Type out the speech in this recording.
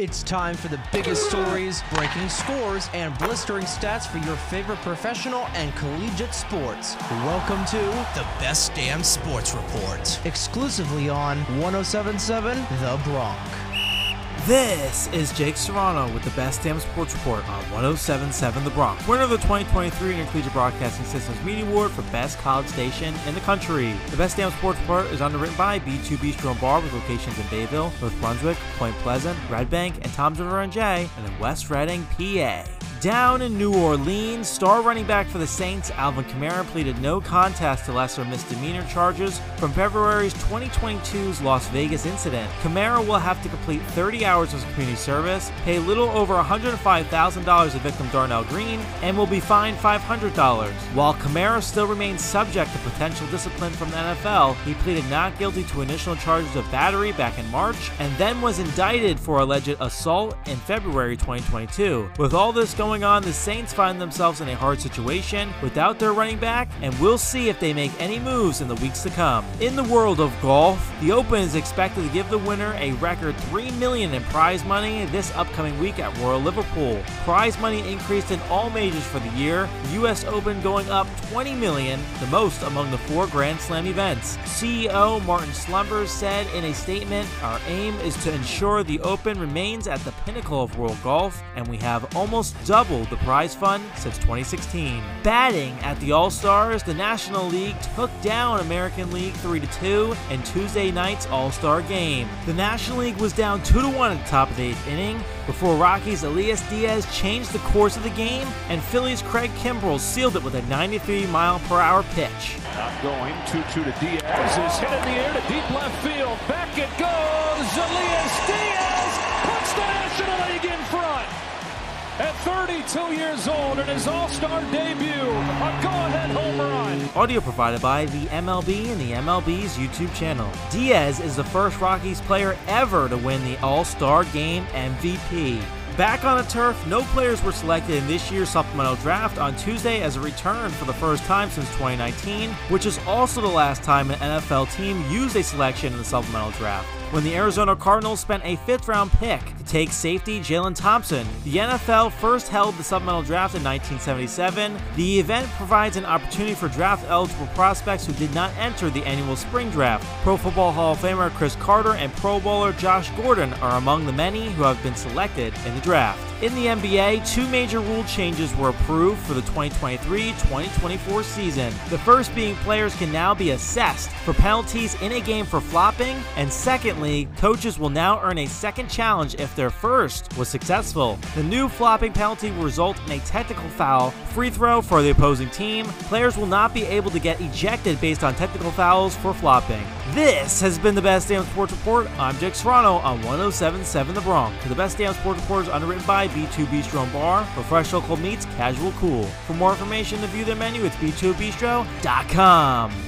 It's time for the biggest stories, breaking scores, and blistering stats for your favorite professional and collegiate sports. Welcome to The Best Damn Sports Report. exclusively on 1077 The Bronc. This is Jake Serrano with the Best Damn Sports Report on 1077 The Bronc, winner of the 2023 Intercollegiate Broadcasting Systems Media Award for Best College Station in the country. The Best Damn Sports Report is underwritten by B2 Bistro and Bar with locations in Bayville, North Brunswick, Point Pleasant, Red Bank, and Toms River and J, and in West Reading, PA. Down in New Orleans, star running back for the Saints, Alvin Kamara, pleaded no contest to lesser misdemeanor charges from February's 2022's Las Vegas incident. Kamara will have to complete 30 hours of community service, pay little over $105,000 to victim Darnell Green, and will be fined $500. While Kamara still remains subject to potential discipline from the NFL, he pleaded not guilty to initial charges of battery back in March and then was indicted for alleged assault in February 2022. With all this going on, the Saints find themselves in a hard situation without their running back, and we'll see if they make any moves in the weeks to come. In the world of golf, the Open is expected to give the winner a record 3 million in prize money this upcoming week at Royal Liverpool. Prize money increased in all majors for the year, US Open going up 20 million, the most among the four Grand Slam events. CEO Martin Slumbers said in a statement, "Our aim is to ensure the Open remains at the pinnacle of world golf, and we have almost doubled the prize fund since 2016." Batting at the All-Stars, the National League took down American League 3 to 2 in Tuesday night's All-Star game. The National League was down 2 to 1 at the top of the 8th inning before Rockies Elias Diaz changed the course of the game and Phillies Craig Kimbrel sealed it with a 93 mile per hour pitch. Not going 2 2 to Diaz is hit in the air to deep left field. Back it goes. Elias Diaz puts the National League in front. At 32 years old in his All Star debut, a go ahead home run. Audio provided by the MLB and the MLB's YouTube channel. Diaz is the first Rockies player ever to win the All Star Game MVP. Back on the turf, no players were selected in this year's supplemental draft on Tuesday as a return for the first time since 2019, which is also the last time an NFL team used a selection in the supplemental draft. When the Arizona Cardinals spent a fifth round pick take safety Jalen Thompson, the NFL first held the supplemental draft in 1977. The event provides an opportunity for draft eligible prospects who did not enter the annual spring draft. Pro Football Hall of Famer Cris Carter and Pro Bowler Josh Gordon are among the many who have been selected in the draft. In the NBA, two major rule changes were approved for the 2023-2024 season. The first being players can now be assessed for penalties in a game for flopping, and secondly, coaches will now earn a second challenge if their first was successful. The new flopping penalty will result in a technical foul, free throw for the opposing team. Players will not be able to get ejected based on technical fouls for flopping. This has been the Best Damn Sports Report. I'm Jake Serrano on 1077 The Bronc. The Best Damn Sports Report is underwritten by B2 Bistro and Bar, where fresh local meets casual cool. For more information to view their menu, it's b2bistro.com.